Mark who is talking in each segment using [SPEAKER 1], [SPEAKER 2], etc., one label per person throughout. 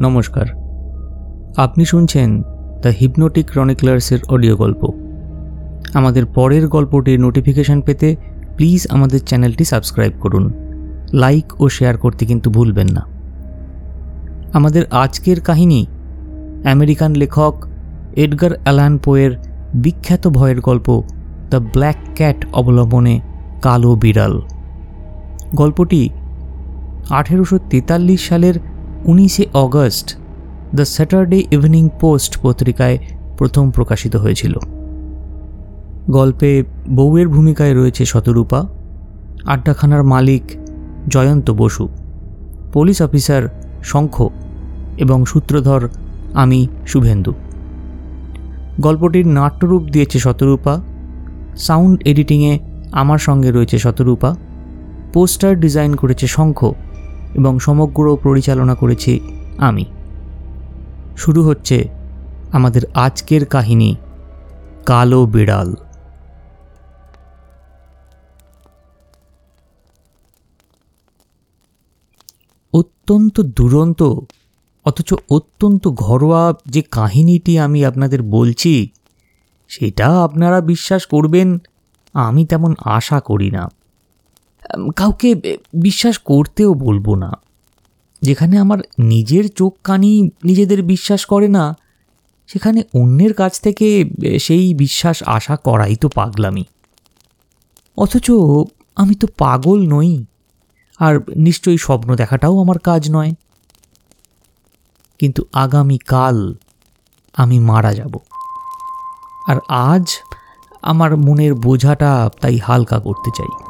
[SPEAKER 1] নমস্কার। আপনি শুনছেন দ্য হিপনোটিক ক্রনিকলার্সের অডিও গল্প। আমাদের পরের গল্পটির নোটিফিকেশন পেতে প্লিজ আমাদের চ্যানেলটি সাবস্ক্রাইব করুন। লাইক ও শেয়ার করতে কিন্তু ভুলবেন না। আমাদের আজকের কাহিনী আমেরিকান লেখক এডগার অ্যালান পোয়ের বিখ্যাত ভয়ের গল্প দ্য ব্ল্যাক ক্যাট অবলম্বনে কালো বিড়াল। গল্পটি আঠেরোশো তেতাল্লিশ সালের উনিশে August, the Saturday Evening Post পত্রিকায় প্রথম প্রকাশিত হয়েছিল। গল্পে বউয়ের ভূমিকায় রয়েছে শতরূপা, আড্ডাখানার মালিক জয়ন্ত বসু, পুলিশ অফিসার শঙ্খ এবং সূত্রধর আমি শুভেন্দু। গল্পটির নাট্যরূপ দিয়েছে শতরূপা, সাউন্ড এডিটিংয়ে আমার সঙ্গে রয়েছে শতরূপা, পোস্টার ডিজাইন করেছে শঙ্খ এবং সমগ্র পরিচালনা করেছি আমি। শুরু হচ্ছে আমাদের আজকের কাহিনী, কালো বিড়াল। অত্যন্ত দুরন্ত, অথচ অত্যন্ত ঘরোয়া যে কাহিনীটি আমি আপনাদের বলছি, সেটা আপনারা বিশ্বাস করবেন, আমি তেমন আশা করি না। কাউকে বিশ্বাস করতেও বলব না। যেখানে আমার নিজের চোখ কানি নিজেদের বিশ্বাস করে না, সেখানে অন্যের কাছ থেকে সেই বিশ্বাস আশা করাই তো পাগলামি। অথচ আমি তো পাগল নই, আর নিশ্চয়ই স্বপ্ন দেখাটাও আমার কাজ নয়। কিন্তু আগামী কাল আমি মারা যাব। আর আজ আমার মনের বোঝাটা তাই হালকা করতে চাই।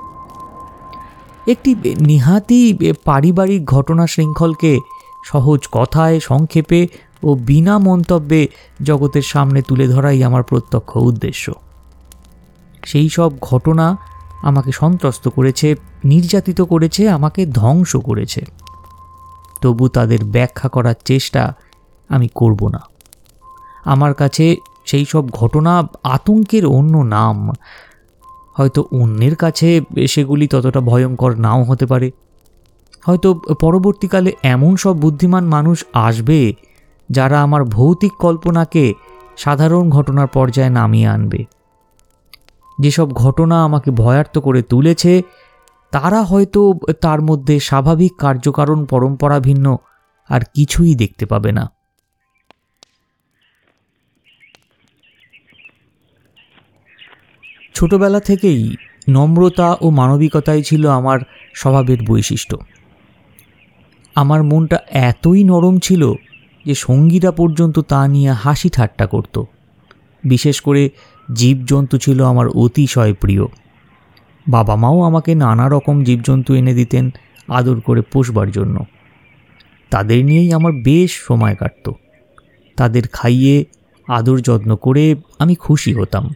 [SPEAKER 1] একটি নিহাতি পারিবারিক ঘটনা শৃঙ্খলকে সহজ কথায়, সংক্ষেপে ও বিনা মন্তব্যে জগতের সামনে তুলে ধরাই আমার প্রত্যক্ষ উদ্দেশ্য। সেই সব ঘটনা আমাকে সন্ত্রস্ত করেছে, নির্যাতিত করেছে, আমাকে ধ্বংস করেছে। তবু তাদের ব্যাখ্যা করার চেষ্টা আমি করব না। আমার কাছে সেই সব ঘটনা আতঙ্কের অন্য নাম। হয়তো অন্যের কাছে সেগুলি ততটা ভয়ঙ্কর নাও হতে পারে। হয়তো পরবর্তীকালে এমন সব বুদ্ধিমান মানুষ আসবে, যারা আমার ভৌতিক কল্পনাকে সাধারণ ঘটনার পর্যায়ে নামিয়ে আনবে। যেসব ঘটনা আমাকে ভয়ার্থ করে তুলেছে, তারা হয়তো তার মধ্যে স্বাভাবিক কার্যকারণ পরম্পরা ভিন্ন আর কিছুই দেখতে পাবে না। ছোটবেলা থেকেই নম্রতা ও মানবিকতাই ছিল আমার স্বভাবের বৈশিষ্ট্য। আমার মনটা এতই নরম ছিল যে সঙ্গীরা পর্যন্ত তা নিয়ে হাসি ঠাট্টা করত। বিশেষ করে জীবজন্তু ছিল আমার অতিশয় প্রিয়। বাবা মাও আমাকে নানা রকম জীবজন্তু এনে দিতেন আদর করে পোষবার জন্য। তাদের নিয়েই আমার বেশ সময় কাটত। তাদের খাইয়ে আদর যত্ন করে আমি খুশি হতাম।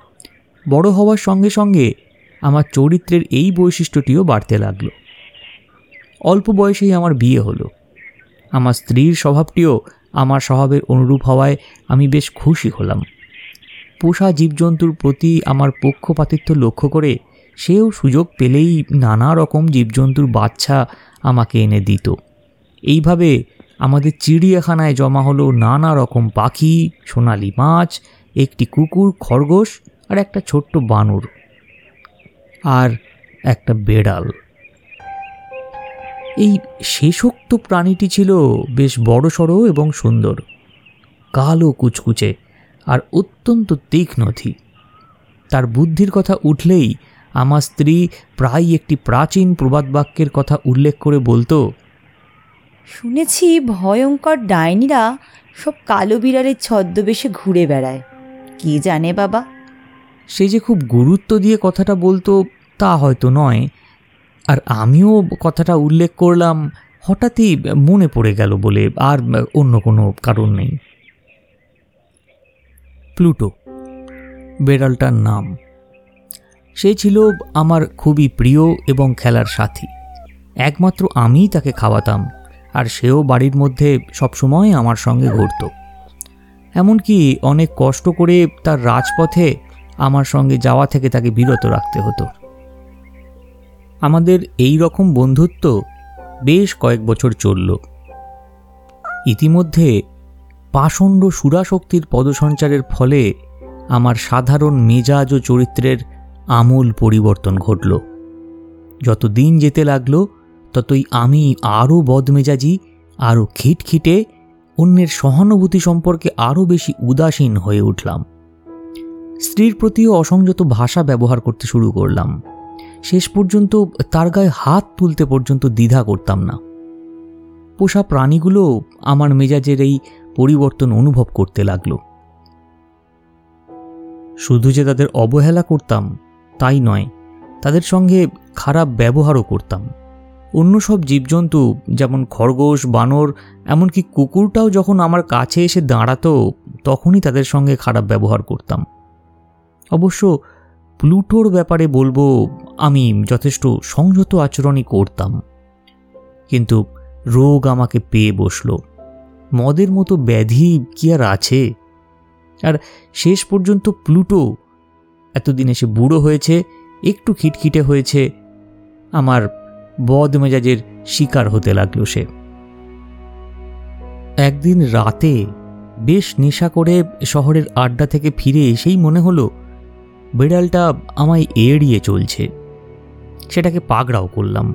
[SPEAKER 1] বড় হওয়ার সঙ্গে সঙ্গে আমার চরিত্রের এই বৈশিষ্ট্যটিও বাড়তে লাগল। অল্প বয়সেই আমার বিয়ে হলো। আমার স্ত্রীর স্বভাবটিও আমার স্বভাবের অনুরূপ হওয়ায় আমি বেশ খুশি হলাম। পোষা জীবজন্তুর প্রতি আমার পক্ষপাতিত্ব লক্ষ্য করে সেও সুযোগ পেলেই নানা রকম জীবজন্তুর বাচ্চা আমাকে এনে দিত। এইভাবে আমাদের চিড়িয়াখানায় জমা হলো নানা রকম পাখি, সোনালি মাছ, একটি কুকুর, খরগোশ আর একটা ছোট্ট বানর আর একটা বেড়াল। এই শেষোক্ত প্রাণীটি ছিল বেশ বড় সড়ো এবং সুন্দর, কালো কুচকুচে আর অত্যন্ত তীক্ষ্ণথি তার বুদ্ধির কথা উঠলেই আমার স্ত্রী প্রায় একটি প্রাচীন প্রবাদ বাক্যের কথা উল্লেখ করে বলতো,
[SPEAKER 2] শুনেছি ভয়ঙ্কর ডাইনিরা সব কালো বিড়ালের ছদ্মবেশে ঘুরে বেড়ায়। কে জানে বাবা?
[SPEAKER 1] সে যে খুব গুরুত্ব দিয়ে কথাটা বলতো, তা হয়তো নয়। আর আমিও কথাটা উল্লেখ করলাম, হঠাৎই মনে পড়ে গেল বলে, আর অন্য কোনো কারণ নেই। প্লুটো, বেড়ালটার নাম। সে ছিল আমার খুবই প্রিয় এবং খেলার সাথী। একমাত্র আমিই তাকে খাওয়াতাম, আর সেও বাড়ির মধ্যে সবসময় আমার সঙ্গে ঘুরত। এমনকি অনেক কষ্ট করে তার রাজপথে আমার সঙ্গে যাওয়া থেকে তাকে বিরত রাখতে হতো। আমাদের এই রকম বন্ধুত্ব বেশ কয়েক বছর চলল। ইতিমধ্যে পাষণ্ড সুরাশক্তির পদসঞ্চারের ফলে আমার সাধারণ মেজাজ ও চরিত্রের আমূল পরিবর্তন ঘটল। যত দিন যেতে লাগল, ততই আমি আরও বদমেজাজি, আরও খিটখিটে, অন্যের সহানুভূতি সম্পর্কে আরও বেশি উদাসীন হয়ে উঠলাম। স্ত্রীর প্রতিও অসংযত ভাষা ব্যবহার করতে শুরু করলাম। শেষ পর্যন্ত তার গায়ে হাত তুলতে পর্যন্ত দ্বিধা করতাম না। পোষা প্রাণীগুলো আমার মেজাজের এই পরিবর্তন অনুভব করতে লাগল। শুধু যে তাদের অবহেলা করতাম, তাই নয়, তাদের সঙ্গে খারাপ ব্যবহারও করতাম। অন্য সব জীবজন্তু, যেমন খরগোশ, বানর, এমনকি কুকুরটাও যখন আমার কাছে এসে দাঁড়াতো, তখনই তাদের সঙ্গে খারাপ ব্যবহার করতাম। অবশ্য প্লুটোর ব্যাপারে বলব, আমি যথেষ্ট সংযত আচরণই করতাম। কিন্তু রোগ আমাকে পেয়ে বসল। মদের মতো ব্যাধি কি আর আছে? আর শেষ পর্যন্ত প্লুটো এতদিন এসে বুড়ো হয়েছে, একটু খিটখিটে হয়েছে, আমার বদ মেজাজের শিকার হতে লাগল সে। একদিন রাতে বেশ নেশা করে শহরের আড্ডা থেকে ফিরে এসেই মনে হলো বিড়ালটা আমায় এড়িয়ে চলছে। সেটাকে পাগড়াও করলাম।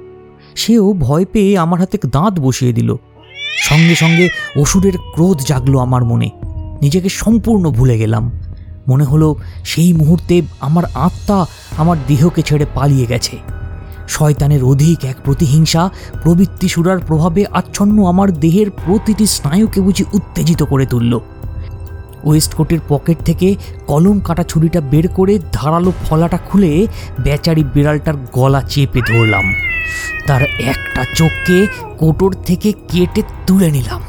[SPEAKER 1] সেও ভয় পেয়ে আমার হাতে দাঁত বসিয়ে দিল। সঙ্গে সঙ্গে অসুরের ক্রোধ জাগলো আমার মনে। নিজেকে সম্পূর্ণ ভুলে গেলাম। মনে হলো সেই মুহূর্তে আমার আত্মা আমার দেহকে ছেড়ে পালিয়ে গেছে। শয়তানের অধিক এক প্রতিহিংসা প্রবৃত্তি সুরার প্রভাবে আচ্ছন্ন আমার দেহের প্রতিটি স্নায়ুকে বুঝি উত্তেজিত করে তুলল। ওয়েস্টকোটের পকেট থেকে কলম কাটা ছুরিটা বের করে ধারালো ফলাটা খুলে বেচারি বিড়ালটার গলা চেপে ধরলাম। তার একটা চোখকে কোটর থেকে কেটে তুলে নিলাম।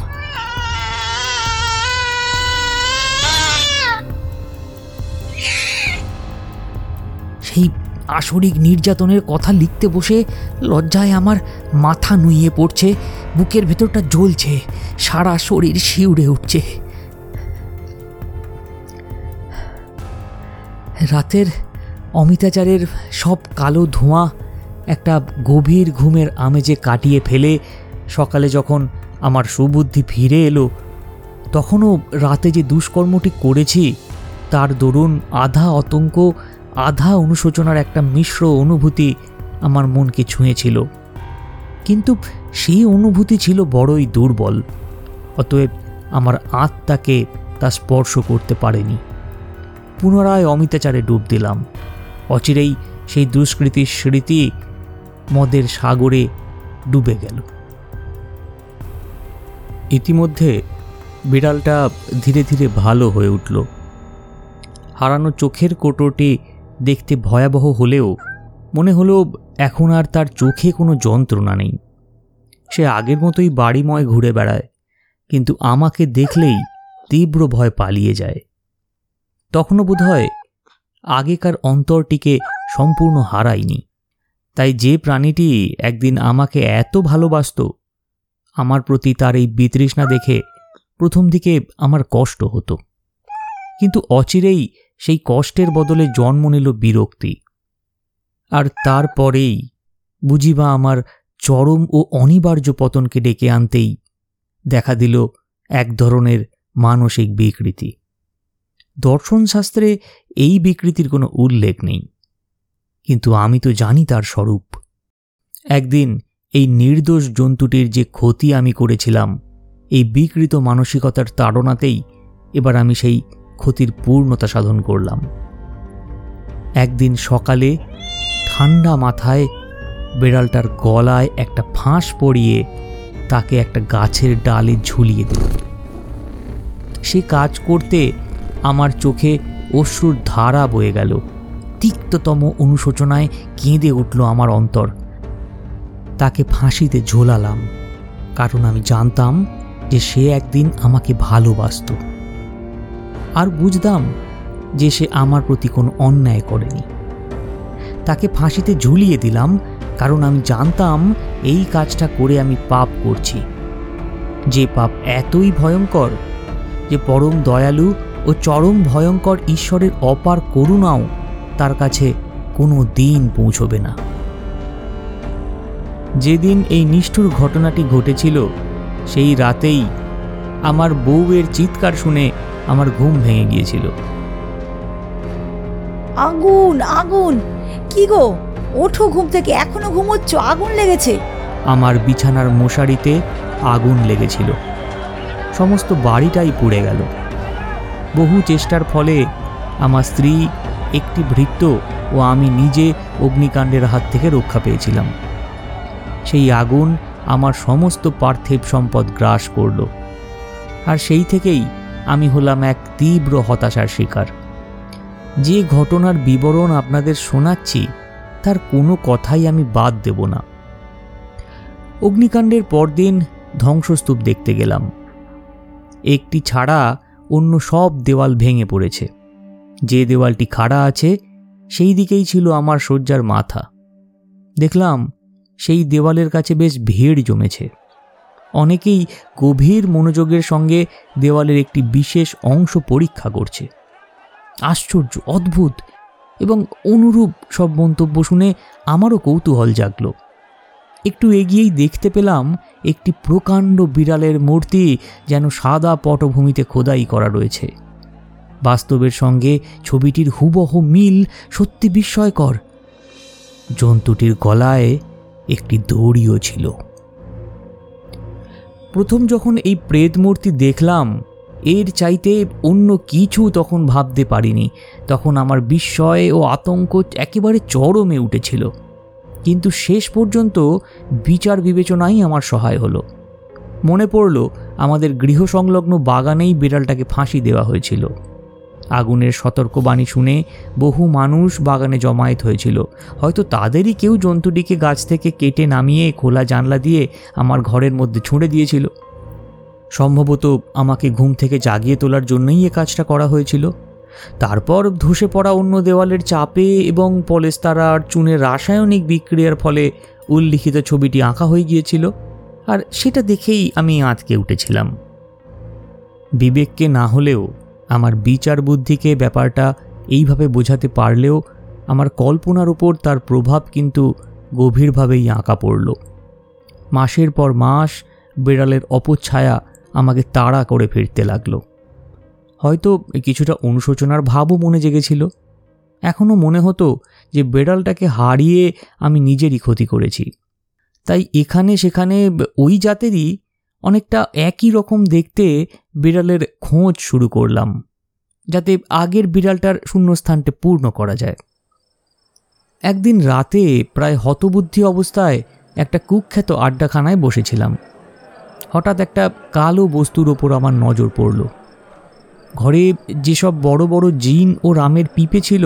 [SPEAKER 1] সেই আসরিক নির্যাতনের কথা লিখতে বসে লজ্জায় আমার মাথা নুইয়ে পড়ছে, বুকের ভেতরটা জ্বলছে, সারা শরীর শিউরে উঠছে। রাতের অমিতাচারের সব কালো ধোঁয়া একটা গভীর ঘুমের আমেজে কাটিয়ে ফেলে সকালে যখন আমার সুবুদ্ধি ফিরে এলো, তখনও রাতে যে দুষ্কর্মটি করেছি, তার দরুন আধা আতঙ্ক, আধা অনুশোচনার একটা মিশ্র অনুভূতি আমার মনকে ছুঁয়েছিল। কিন্তু সেই অনুভূতি ছিল বড়ই দুর্বল, অতএব আমার আত্মাকে তা স্পর্শ করতে পারেনি। পুনরায় অমিতাচারে ডুব দিলাম। অচিরেই সেই দুষ্কৃতির স্মৃতি মদের সাগরে ডুবে গেল। ইতিমধ্যে বিড়ালটা ধীরে ধীরে ভালো হয়ে উঠল। হারানো চোখের কোটোটি দেখতে ভয়াবহ হলেও মনে হলো এখন আর তার চোখে কোনো যন্ত্রণা নেই। সে আগের মতোই বাড়িময় ঘুরে বেড়ায়, কিন্তু আমাকে দেখলেই তীব্র ভয় পালিয়ে যায়। তখনও বোধহয় আগেকার অন্তরটিকে সম্পূর্ণ হারায়নি। তাই যে প্রাণীটি একদিন আমাকে এত ভালোবাসত, আমার প্রতি তার এই বিতৃষ্ণা দেখে প্রথম দিকে আমার কষ্ট হতো। কিন্তু অচিরেই সেই কষ্টের বদলে জন্ম নিল বিরক্তি। আর তারপরেই বুঝিবা আমার চরম ও অনিবার্য পতনকে ডেকে আনতেই দেখা দিল এক ধরনের মানসিক বিকৃতি। দর্শনশাস্ত্রে এই বিকৃতির কোনো উল্লেখ নেই। কিন্তু আমি তো জানি তার স্বরূপ। একদিন এই নির্দোষ জন্তুটির যে ক্ষতি আমি করেছিলাম, এই বিকৃত মানসিকতার তাড়নাতেই এবার আমি সেই ক্ষতির পূর্ণতা সাধন করলাম। একদিন সকালে ঠান্ডা মাথায় বেড়ালটার গলায় একটা ফাঁস পরিয়ে তাকে একটা গাছের ডালে ঝুলিয়ে দিল। সে কাজ করতে আমার চোখে অশ্রুর ধারা বয়ে গেল। তিক্ততম অনুশোচনায় কেঁদে উঠল আমার অন্তর। তাকে ফাঁসিতে ঝোলালাম, কারণ আমি জানতাম যে সে একদিন আমাকে ভালোবাসত। আর বুঝতাম যে সে আমার প্রতি কোনো অন্যায় করেনি। তাকে ফাঁসিতে ঝুলিয়ে দিলাম, কারণ আমি জানতাম এই কাজটা করে আমি পাপ করছি। যে পাপ এতই ভয়ঙ্কর যে পরম দয়ালু ও চরম ভয়ঙ্কর ঈশ্বরের অপার করুণাও তার কাছে কোনো দিন পৌঁছবে না। যেদিন এই নিষ্ঠুর ঘটনাটি ঘটেছিল সেই রাতেই আমার বউয়ের চিৎকার শুনে আমার ঘুম ভেঙে গিয়েছিল।
[SPEAKER 2] আগুন আগুন! কি গো? ওঠো ঘুম থেকে এখনও ঘুমোচ্ছ আগুন লেগেছে।
[SPEAKER 1] আমার বিছানার মশারিতে আগুন লেগেছিল। সমস্ত বাড়িটাই পুড়ে গেল। বহু চেষ্টার ফলে আমার স্ত্রী, একটি ভৃত্য ও আমি নিজে অগ্নিকাণ্ডের হাত থেকে রক্ষা পেয়েছিলাম। সেই আগুন আমার সমস্ত পার্থিব সম্পদ গ্রাস করল। আর সেই থেকেই আমি হলাম এক তীব্র হতাশার শিকার। যে ঘটনার বিবরণ আপনাদের শোনাচ্ছি, তার কোনো কথাই আমি বাদ দেব না। অগ্নিকাণ্ডের পরদিন ধ্বংসস্তূপ দেখতে গেলাম। একটি ছাড়া অন্য সব দেওয়াল ভেঙে পড়েছে। যে দেওয়ালটি খাড়া আছে, সেই দিকেই ছিল আমার শয্যার মাথা। দেখলাম সেই দেওয়ালের কাছে বেশ ভিড় জমেছে। অনেকেই গভীর মনোযোগের সঙ্গে দেওয়ালের একটি বিশেষ অংশ পরীক্ষা করছে। আশ্চর্য, অদ্ভুত এবং অনুরূপ সব মন্তব্য শুনে আমারও কৌতূহল জাগলো। একটু এগিয়েই দেখতে পেলাম একটি প্রকাণ্ড বিড়ালের মূর্তি যেন সাদা পটভূমিতে খোদাই করা রয়েছে। বাস্তবের সঙ্গে ছবিটির হুবহ মিল সত্যি বিস্ময়কর। জন্তুটির গলায় একটি দড়িও ছিল। প্রথম যখন এই প্রেত মূর্তি দেখলাম, এর চাইতে অন্য কিছু তখন ভাবতে পারিনি। তখন আমার বিস্ময় ও আতঙ্ক একেবারে চরমে উঠেছিল। কিন্তু শেষ পর্যন্ত বিচার বিবেচনাই আমার সহায় হলো। মনে পড়ল, আমাদের গৃহ সংলগ্ন বাগানেই বিড়ালটাকে ফাঁসি দেওয়া হয়েছিল। আগুনের সতর্কবাণী শুনে বহু মানুষ বাগানে জমায়েত হয়েছিল। হয়তো তাদেরই কেউ জন্তুটিকে গাছ থেকে কেটে নামিয়ে খোলা জানলা দিয়ে আমার ঘরের মধ্যে ছুঁড়ে দিয়েছিল। সম্ভবত আমাকে ঘুম থেকে জাগিয়ে তোলার জন্যই এ কাজটা করা হয়েছিল। তারপর ধসে পড়া অন্য দেওয়ালের চাপে এবং পলেস্তারা আর চুনের রাসায়নিক বিক্রিয়ার ফলে উল্লিখিত ছবিটি আঁকা হয়ে গিয়েছিল, আর সেটা দেখেই আমি আঁতকে উঠেছিলাম। বিবেককে না হলেও আমার বিচার বুদ্ধিকে ব্যাপারটা এইভাবে বোঝাতে পারলেও আমার কল্পনার উপর তার প্রভাব কিন্তু গভীরভাবেই আঁকা পড়ল। মাসের পর মাস বেড়ালের অপচ্ছায়া আমাকে তাড়া করে ফিরতে লাগল। হয়তো কিছুটা অনুশোচনার ভাবও মনে জেগেছিল। এখনও মনে হতো যে বেড়ালটাকে হারিয়ে আমি নিজেরই ক্ষতি করেছি। তাই এখানে সেখানে ওই জাতেরই অনেকটা একই রকম দেখতে বিড়ালের খোঁজ শুরু করলাম, যাতে আগের বিড়ালটার শূন্যস্থানটা পূর্ণ করা যায়। একদিন রাতে প্রায় হতবুদ্ধি অবস্থায় একটা কুখ্যাত আড্ডাখানায় বসেছিলাম। হঠাৎ একটা কালো বস্তুর ওপর আমার নজর পড়ল। ঘরে যেসব বড় বড় জিন ও রামের পিপে ছিল,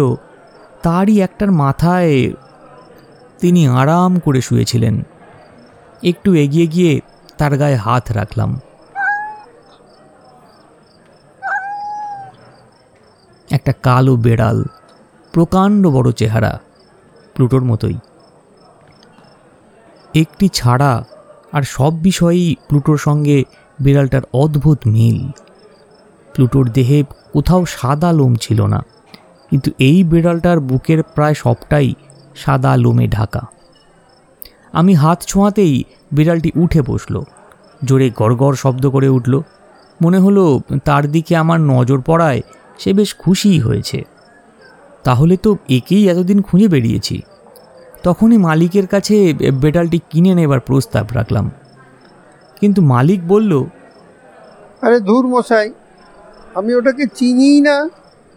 [SPEAKER 1] তারই একটার মাথায় তিনি আরাম করে শুয়েছিলেন। একটু এগিয়ে গিয়ে তার গায়ে হাত রাখলাম। একটা কালো বেড়াল, প্রকাণ্ড বড় চেহারা, প্লুটোর মতোই। একটি ছাড়া আর সব বিষয়েই প্লুটোর সঙ্গে বিড়ালটার অদ্ভুত মিল। প্লুটোর দেহে কোথাও সাদা লোম ছিল না, কিন্তু এই বিড়ালটার বুকের প্রায় সবটাই সাদা লোমে ঢাকা। আমি হাত ছোঁয়াতেই বিড়ালটি উঠে বসল, জোরে গড়গড় শব্দ করে উঠল। মনে হলো তার দিকে আমার নজর পড়ায় সে বেশ খুশিই হয়েছে। তাহলে তো একেই এতদিন খুঁজে বেরিয়েছি। তখনই মালিকের কাছে বেড়ালটি কিনে নেবার প্রস্তাব রাখলাম। কিন্তু মালিক বলল,
[SPEAKER 3] আরে ধুর মশাই আমি ওটাকে চিনিই না।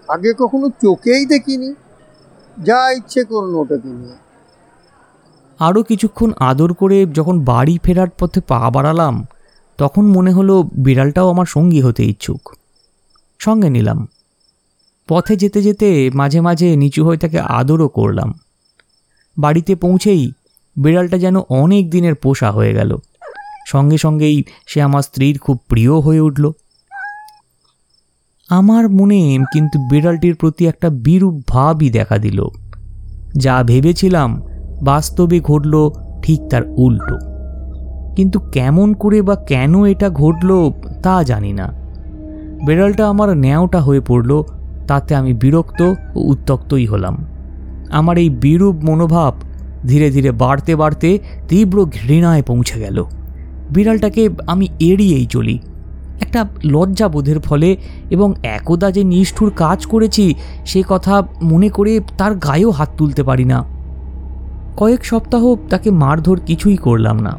[SPEAKER 3] আগে কখনো চোখেই দেখিনি। যা ইচ্ছে করুন ওটাকে নিয়ে।
[SPEAKER 1] আরও কিছুক্ষণ আদর করে যখন বাড়ি ফেরার পথে পা বাড়ালাম, তখন মনে হলো বিড়ালটাও আমার সঙ্গী হতে ইচ্ছুক। সঙ্গে নিলাম। পথে যেতে যেতে মাঝে মাঝে নিচু হয়ে তাকে আদরও করলাম। বাড়িতে পৌঁছেই বিড়ালটা যেন অনেক দিনের পোষা হয়ে গেল। সঙ্গে সঙ্গেই সে আমার স্ত্রীর খুব প্রিয় হয়ে উঠল। আমার মনে কিন্তু বিড়ালটির প্রতি একটা বিরূপ ভাবই দেখা দিল। যা ভেবেছিলাম বাস্তবে ঘটল ঠিক তার উল্টো। কিন্তু কেমন করে বা কেন এটা ঘটল তা জানি না। বিড়ালটা আমার ন্যাওটা হয়ে পড়ল, তাতে আমি বিরক্ত ও উত্তক্তই হলাম। আমার এই বিরূপ মনোভাব ধীরে ধীরে বাড়তে বাড়তে তীব্র ঘৃণায় পৌঁছে গেল। বিড়ালটাকে আমি এড়িয়েই চলি। একটা লজ্জাবোধের ফলে এবং একদা যে নিষ্ঠুর কাজ করেছি, সে কথা মনে করে তার গায়েও হাত তুলতে পারি না। কয়েক সপ্তাহ তাকে মারধর কিছুই করলাম না।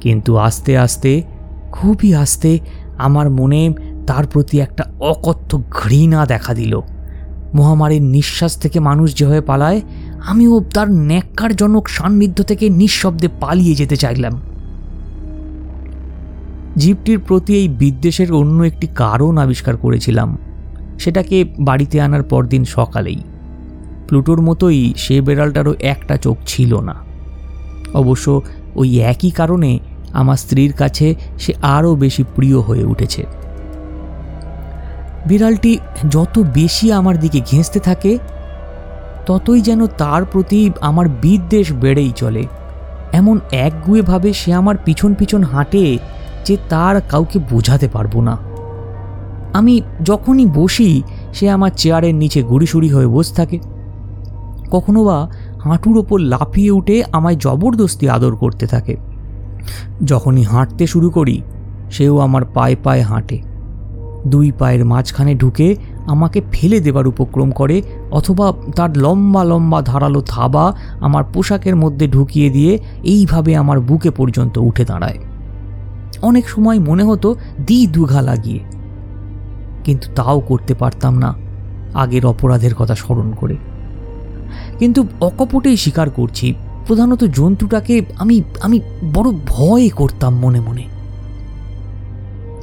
[SPEAKER 1] কিন্তু আস্তে আস্তে, খুবই আস্তে, আমার মনে তার প্রতি একটা অকথ্য ঘৃণা দেখা দিল। মহামারীর নিঃশ্বাস থেকে মানুষ যেভাবে পালায়, আমিও তার ন্যাক্কারজনক সান্নিধ্য থেকে নিঃশব্দে পালিয়ে যেতে চাইলাম। জীবটির প্রতি এই বিদ্বেষের অন্য একটি কারণ আবিষ্কার করেছিলাম। সেটাকে বাড়িতে আনার পরদিন সকালেই। প্লুটোর মতোই সে বেড়ালটারও একটা চোখ ছিল না। অবশ্য ওই একই কারণে আমার স্ত্রীর কাছে সে আরও বেশি প্রিয় হয়ে উঠেছে। বিড়ালটি যত বেশি আমার দিকে ঘেঁষতে থাকে, ততই যেন তার প্রতি আমার বিদ্বেষ বেড়েই চলে। এমন একগুয়েভাবে সে আমার পিছন পিছন হাঁটে যে তার কাউকে বোঝাতে পারব না। আমি যখনই বসি, সে আমার চেয়ারের নিচে গুড়িসুড়ি হয়ে বসে থাকে। কখনো বা হাঁটুর ওপর লাফিয়ে উঠে আমায় জবরদস্তি আদর করতে থাকে। যখনই হাঁটতে শুরু করি, সেও আমার পায়ে পায়ে হাঁটে। দুই পায়ের মাঝখানে ঢুকে আমাকে ফেলে দেবার উপক্রম করে, অথবা তার লম্বা লম্বা ধারালো থাবা আমার পোশাকের মধ্যে ঢুকিয়ে দিয়ে এইভাবে আমার বুকে পর্যন্ত উঠে দাঁড়ায়। অনেক সময় মনে হতো দি দুঘা লাগিয়ে। কিন্তু তাও করতে পারতাম না আগের অপরাধের কথা স্মরণ করে। কিন্তু অকপটেই স্বীকার করছি, প্রধানত জন্তুটাকে আমি আমি বড় ভয় করতাম মনে মনে।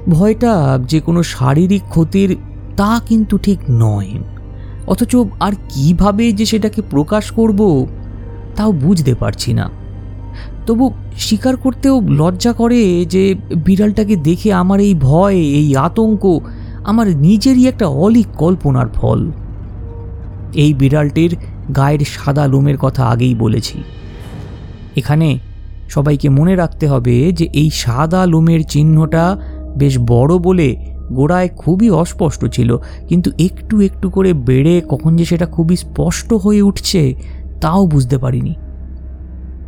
[SPEAKER 1] ভয়টা যে কোনো শারীরিক ক্ষতির তা কিন্তু ঠিক নয়। অথচ আর কীভাবে যে সেটাকে প্রকাশ করব, তাও বুঝতে পারছি না। তবু স্বীকার করতেও লজ্জা করে যে বিড়ালটাকে দেখে আমার এই ভয়, এই আতঙ্ক আমার নিজেরই একটা অলিক কল্পনার ফল। এই বিড়ালটির গায়ের সাদা লোমের কথা আগেই বলেছি। এখানে সবাইকে মনে রাখতে হবে যে এই সাদা লোমের চিহ্নটা বেশ বড় বলে গোড়ায় খুবই অস্পষ্ট ছিল, কিন্তু একটু একটু করে বেড়ে কখন যে সেটা খুবই স্পষ্ট হয়ে উঠছে, তাও বুঝতে পারিনি।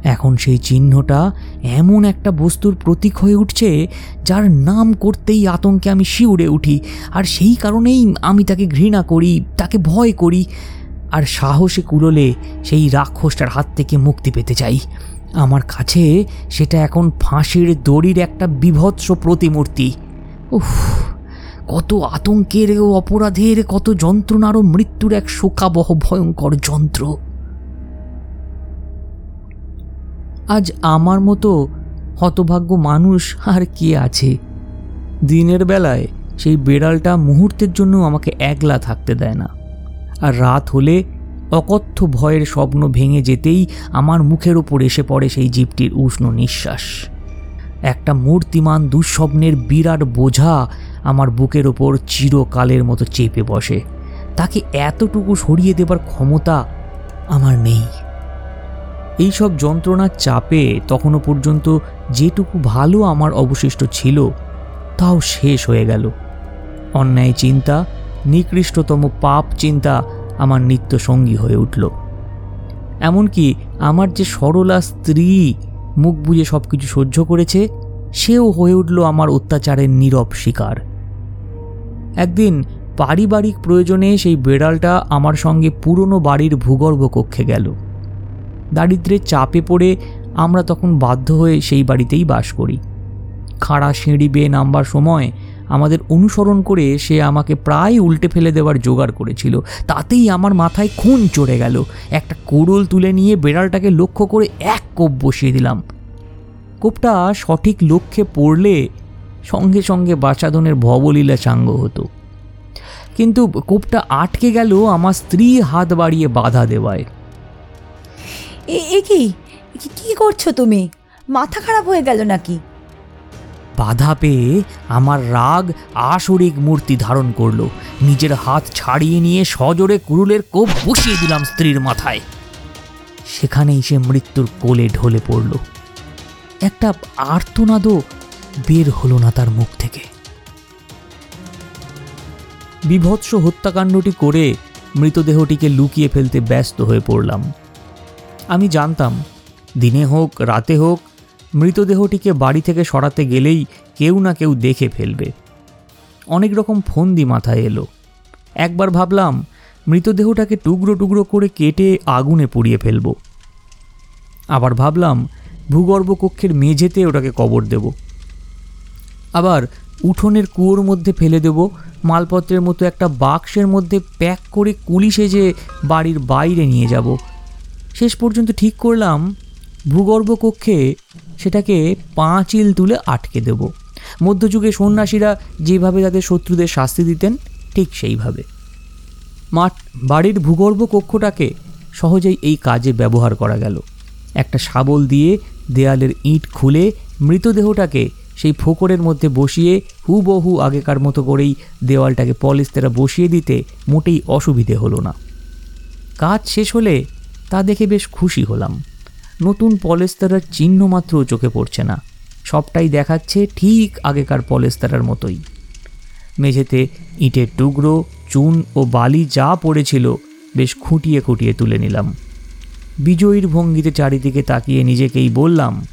[SPEAKER 1] এখন সেই চিহ্নটা এমন একটা বস্তুর প্রতীক হয়ে উঠছে, যার নাম করতেই আতঙ্কে আমি শিউরে উঠি, আর সেই কারণেই আমি তাকে ঘৃণা করি, তাকে ভয় করি, আর সাহসে কুলোলে সেই রাক্ষসটার হাত থেকে মুক্তি পেতে চাই। আমার কাছে সেটা এখন ফাঁসির দড়ির একটা বিভৎস প্রতিমূর্তি। উফ, কত আতঙ্কের ও অপরাধের, কত যন্ত্রণার ও মৃত্যুর এক শোকাবহ, ভয়ঙ্কর যন্ত্র। আজ আমার মতো হতভাগ্য মানুষ আর কে আছে? দিনের বেলায় সেই বেড়ালটা মুহূর্তের জন্য আমাকে একলা থাকতে দেয় না। আর রাত হলে অকথ্য ভয়ের স্বপ্ন ভেঙে যেতেই আমার মুখের ওপর এসে পড়ে সেই জীবটির উষ্ণ নিঃশ্বাস। একটা মূর্তিমান দুঃস্বপ্নের বিরাট বোঝা আমার বুকের ওপর চিরকালের মতো চেপে বসে। তাকে এতটুকু সরিয়ে দেবার ক্ষমতা আমার নেই। এই সব যন্ত্রণার চাপে তখনও পর্যন্ত যেটুকু ভালো আমার অবশিষ্ট ছিল, তাও শেষ হয়ে গেল। অন্যায় চিন্তা, নিকৃষ্টতম পাপ চিন্তা আমার নিত্য সঙ্গী হয়ে উঠল। এমনকি আমার যে সরলা স্ত্রী মুখ বুঝে সব কিছু সহ্য করেছে, সেও হয়ে উঠল আমার অত্যাচারের নীরব শিকার। একদিন পারিবারিক প্রয়োজনে সেই বেড়ালটা আমার সঙ্গে পুরনো বাড়ির ভূগর্ভ কক্ষে গেল। দারিদ্রের চাপে পড়ে আমরা তখন বাধ্য হয়ে সেই বাড়িতেই বাস করি। খাড়া সিঁড়ি বেয়ে নামবার সময় আমাদের অনুসরণ করে সে আমাকে প্রায় উল্টে ফেলে দেওয়ার জোগাড় করেছিল। তাতেই আমার মাথায় খুন চড়ে গেল। একটা কোড়ল তুলে নিয়ে বেড়ালটাকে লক্ষ্য করে এক কোপ বসিয়ে দিলাম। কোপটা সঠিক লক্ষ্যে পড়লে সঙ্গে সঙ্গে বাচাদনের ভবলীলা চাঙ্গ হতো। কিন্তু কোপটা আটকে গেল আমার স্ত্রী হাত বাড়িয়ে বাধা দেওয়ায়।
[SPEAKER 2] এ কি- কি করছ তুমি? মাথা খারাপ হয়ে গেল নাকি?
[SPEAKER 1] বাধা পেয়ে আমার রাগ আসরিক মূর্তি ধারণ করল। নিজের হাত ছাড়িয়ে নিয়ে সজোরে কুরুলের কোপ বসিয়ে দিলাম স্ত্রীর মাথায়। সেখানেই সে মৃত্যুর কোলে ঢলে পড়ল। একটা আর্তনাদও বের হলো না তার মুখ থেকে। বিভৎস হত্যাকাণ্ডটি করে মৃতদেহটিকে লুকিয়ে ফেলতে ব্যস্ত হয়ে পড়লাম। আমি জানতাম, দিনে হোক, রাতে হোক, মৃতদেহটিকে বাড়ি থেকে সরাতে গেলেই কেউ না কেউ দেখে ফেলবে। অনেক রকম ফন্দি মাথায় এলো। একবার ভাবলাম, মৃতদেহটাকে টুকরো টুকরো করে কেটে আগুনে পুড়িয়ে ফেলব। আবার ভাবলাম, ভূগর্ভ কক্ষের মেঝেতে ওটাকে কবর দেব। আবার উঠোনের কুয়োর মধ্যে ফেলে দেব, মালপত্রের মতো একটা বাক্সের মধ্যে প্যাক করে কুলি সেজে বাড়ির বাইরে নিয়ে যাব। শেষ পর্যন্ত ঠিক করলাম, ভূগর্ভ কক্ষে সেটাকে পাঁচিল তুলে আটকে দেব। মধ্যযুগে সন্ন্যাসীরা যেভাবে তাদের শত্রুদের শাস্তি দিতেন, ঠিক সেইভাবে। মাঠ, বাড়ির ভূগর্ভ কক্ষটাকে সহজেই এই কাজে ব্যবহার করা গেল। একটা শাবল দিয়ে দেয়ালের ইঁট খুলে মৃতদেহটাকে সেই ফোকরের মধ্যে বসিয়ে হুবহু আগেকার মতো করেই দেওয়ালটাকে পলিস্তেরা বসিয়ে দিতে মোটেই অসুবিধে হলো না। কাজ শেষ হলে তা দেখে বেশ খুশি হলাম। নতুন পলেস্তারার চিহ্ন মাত্র চোখে পড়ছে না। সবটাই দেখাচ্ছে ঠিক আগেকার পলেস্তারার মতোই। মেঝেতে ইটের টুকরো, চুন ও বালি যা পড়েছিল, বেশ খুঁটিয়ে খুঁটিয়ে তুলে নিলাম। বিজয়ীর ভঙ্গিতে চারিদিকে তাকিয়ে নিজেকেই বললাম,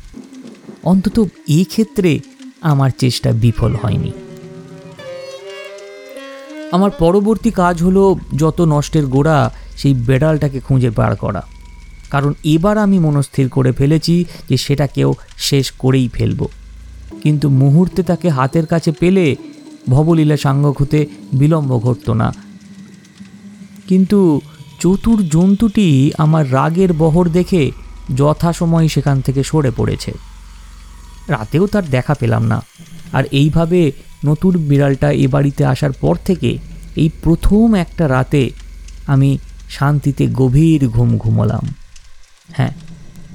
[SPEAKER 1] অন্তত এই ক্ষেত্রে আমার চেষ্টা বিফল হয়নি। আমার পরবর্তী কাজ হলো যত নষ্টের গোড়া সেই বেড়ালটাকে খুঁজে বার করা। কারণ এবার আমি মনস্থির করে ফেলেছি যে সেটাকেও শেষ করেই ফেলব। কিন্তু মুহূর্তে তাকে হাতের কাছে পেলে ভবলীলা সাঙ্গক হতে বিলম্ব ঘটত না। কিন্তু চতুর জন্তুটি আমার রাগের বহর দেখে যথাসময় সেখান থেকে সরে পড়েছে। রাতেও তার দেখা পেলাম না। আর এইভাবে নতুন বিড়ালটা এ বাড়িতে আসার পর থেকে এই প্রথম একটা রাতে আমি শান্তিতে গভীর ঘুম ঘুমলাম। হ্যাঁ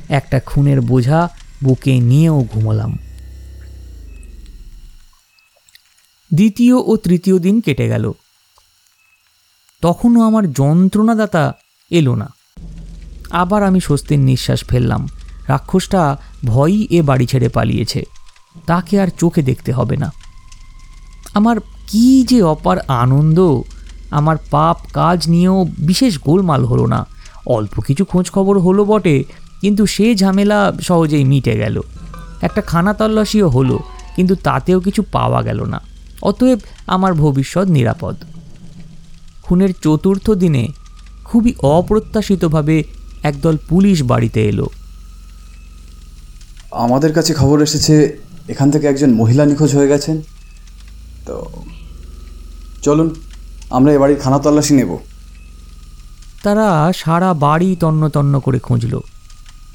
[SPEAKER 1] একটা খুনের বোঝা বুকে নিয়েও ঘুমলাম। দ্বিতীয় ও তৃতীয় দিন কেটে গেল। তখনও আমার যন্ত্রণাদাতা এলো না। আবার আমি স্বস্তির নিঃশ্বাস ফেললাম। রাক্ষসটা ভয়ই এ বাড়ি ছেড়ে পালিয়েছে। তাকে আর চোখে দেখতে হবে না। আমার কি যে অপার আনন্দ! আমার পাপ কাজ নিয়েও বিশেষ গোলমাল হলো না। অল্প কিছু খোঁজ খবর হলো বটে, কিন্তু সে ঝামেলা সহজেই মিটে গেল। একটা খানা তল্লাশিও হলো, কিন্তু তাতেও কিছু পাওয়া গেল না। অতএব আমার ভবিষ্যৎ নিরাপদ। খুনের চতুর্থ দিনে খুবই অপ্রত্যাশিতভাবে একদল পুলিশ বাড়িতে এলো।
[SPEAKER 4] আমাদের কাছে খবর এসেছে, এখান থেকে একজন মহিলা নিখোঁজ হয়ে গেছেন। তো চলুন। আমরা এ বাড়ির খানা তল্লাশি নেব।
[SPEAKER 1] তারা সারা বাড়ি তন্ন তন্ন করে খুঁজল।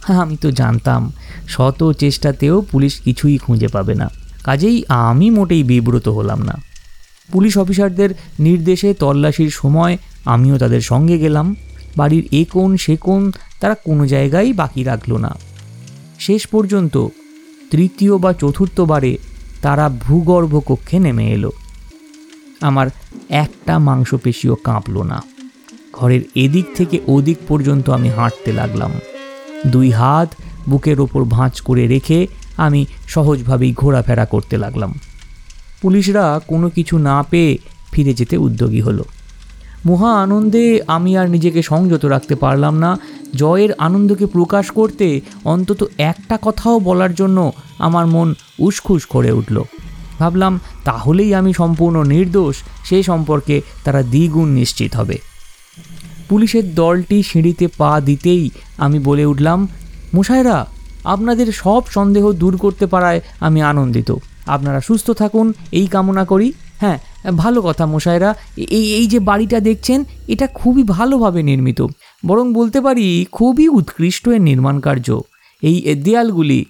[SPEAKER 1] হ্যাঁ আমি তো জানতাম, শত চেষ্টাতেও পুলিশ কিছুই খুঁজে পাবে না। কাজেই আমি মোটেই বিব্রত হলাম না। পুলিশ অফিসারদের নির্দেশে তল্লাশির সময় আমিও তাদের সঙ্গে গেলাম। বাড়ির এ কোণ, সে কোণ তারা কোনো জায়গায় বাকি রাখল না। শেষ পর্যন্ত তৃতীয় বা চতুর্থবারে তারা ভূগর্ভ কক্ষে নেমে এলো। আমার একটা মাংসপেশিও কাঁপল না। ঘরের এদিক থেকে ওদিক পর্যন্ত আমি হাঁটতে লাগলাম। দুই হাত বুকের ওপর ভাঁজ করে রেখে আমি সহজভাবেই ঘোরাফেরা করতে লাগলাম। পুলিশরা কোনো কিছু না পেয়ে ফিরে যেতে উদ্যোগী হলো। মহা আনন্দে আমি আর নিজেকে সংযত রাখতে পারলাম না। জয়ের আনন্দকে প্রকাশ করতে অন্তত একটা কথাও বলার জন্য আমার মন উসখুস করে উঠল। ভাবলাম তাহলেই আমি সম্পূর্ণ নির্দোষ, সে সম্পর্কে তারা দ্বিগুণ নিশ্চিত হবে। পুলিশের দলটি সিঁড়িতে পা দিতেই আমি বলে উঠলাম মুসাইরা আপনাদের সব সন্দেহ দূর করতে পারায় আমি আনন্দিত। আপনারা সুস্থ থাকুন, এই কামনা করি। হ্যাঁ ভালো কথা মশাইরা এই এই যে বাড়িটা দেখছেন, এটা খুবই ভালোভাবে নির্মিত। বরং বলতে পারি, খুবই উৎকৃষ্ট এর নির্মাণ কার্য। এই দেয়ালগুলি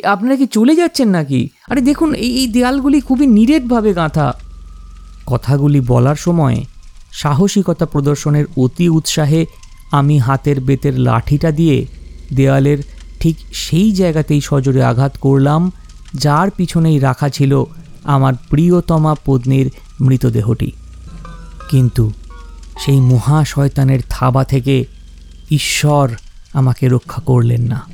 [SPEAKER 1] আপনারা কি চলে যাচ্ছেন নাকি? আরে দেখুন, এই এই দেয়ালগুলি খুবই নিরেটভাবে গাঁথা। কথাগুলি বলার সময় সাহসিকতা প্রদর্শনের অতি উৎসাহে আমি হাতের বেতের লাঠিটা দিয়ে দেয়ালের ঠিক সেই জায়গাতেই সজোরে আঘাত করলাম, যার পিছনেই রাখা ছিল আমার প্রিয়তমা পত্নীর মৃতদেহটি। কিন্তু সেই মহাশয়তানের থাবা থেকে ঈশ্বর আমাকে রক্ষা করলেন না।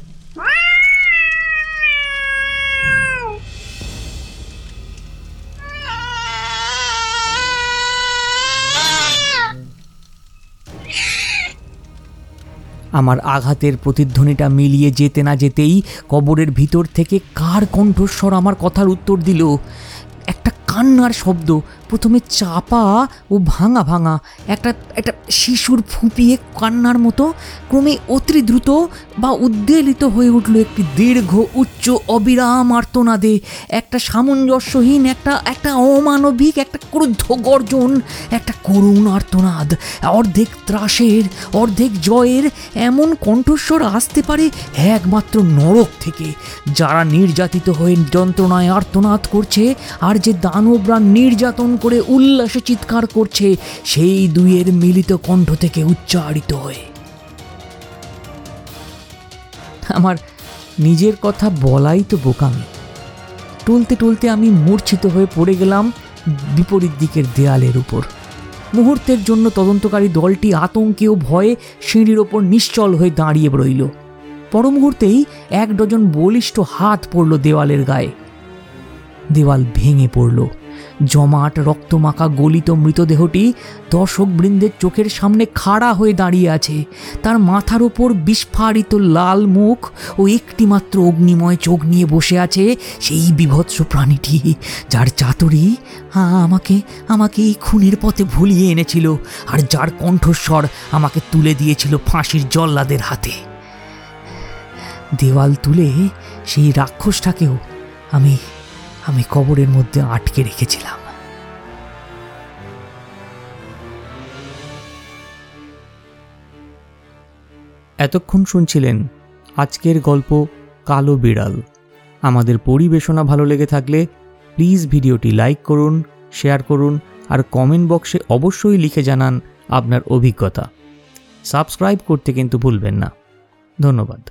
[SPEAKER 1] আমার আঘাতের প্রতিধ্বনিটা মিলিয়ে যেতে না যেতেই কবরের ভিতর থেকে কার কণ্ঠস্বর আমার কথার উত্তর দিল? একটা কান্নার শব্দ, প্রথমে চাপা ও ভাঙা ভাঙা। একটা একটা শিশুর ফুপিয়ে কান্নার মতো, ক্রমে অতি দ্রুত বা উদ্বেলিত হয়ে উঠল একটি দীর্ঘ, উচ্চ, অবিরাম আর্তনাদে। একটা সামঞ্জস্যহীন, একটা একটা অমানবিক, একটা ক্রুদ্ধ গর্জন, একটা করুণ আর্তনাদ। অর্ধেক ত্রাসের, অর্ধেক জয়ের এমন কণ্ঠস্বর আসতে পারে একমাত্র নরক থেকে, যারা নির্যাতিত হয়ে যন্ত্রণায় আর্তনাদ করছে আর যে দানবরা নির্যাতন করে উল্লাসে চিৎকার করছে, সেই দুইয়ের মিলিত কণ্ঠ থেকে উচ্চারিত হয়ে। আমার নিজের কথা বলাই তো বোকামি। টলতে টলতে আমি মূর্ছিত হয়ে পড়ে গেলাম বিপরীত দিকের দেয়ালের উপর। মুহূর্তের জন্য তদন্তকারী দলটি আতঙ্কে ও ভয়ে সিঁড়ির ওপর নিশ্চল হয়ে দাঁড়িয়ে রইল। পর মুহূর্তেই এক ডজন বলিষ্ঠ হাত পড়ল দেওয়ালের গায়ে। দেওয়াল ভেঙে পড়ল। জমাট রক্তমাখা গলিত মৃতদেহটি দর্শকবৃন্দের চোখের সামনে খাড়া হয়ে দাঁড়িয়ে আছে। তার মাথার ওপর বিস্ফারিত লাল মুখ ও একটিমাত্র অগ্নিময় চোখ নিয়ে বসে আছে সেই বিভৎস প্রাণীটি, যার চাতুরি আমাকে আমাকে এই খুনের পথে ভুলিয়ে এনেছিল আর যার কণ্ঠস্বর আমাকে তুলে দিয়েছিল ফাঁসির জল্লাদের হাতে। দেওয়াল তুলে সেই রাক্ষসটাকেও আমি আমি কবরের মধ্যে আটকে রেখেছিলাম। এতক্ষণ শুনছিলেন আজকের গল্প কালো বিড়াল। আমাদের পরিবেশনা ভালো লেগে থাকলে প্লিজ ভিডিওটি লাইক করুন, শেয়ার করুন আর কমেন্ট বক্সে অবশ্যই লিখে জানান আপনার অভিজ্ঞতা। সাবস্ক্রাইব করতে কিন্তু ভুলবেন না। ধন্যবাদ।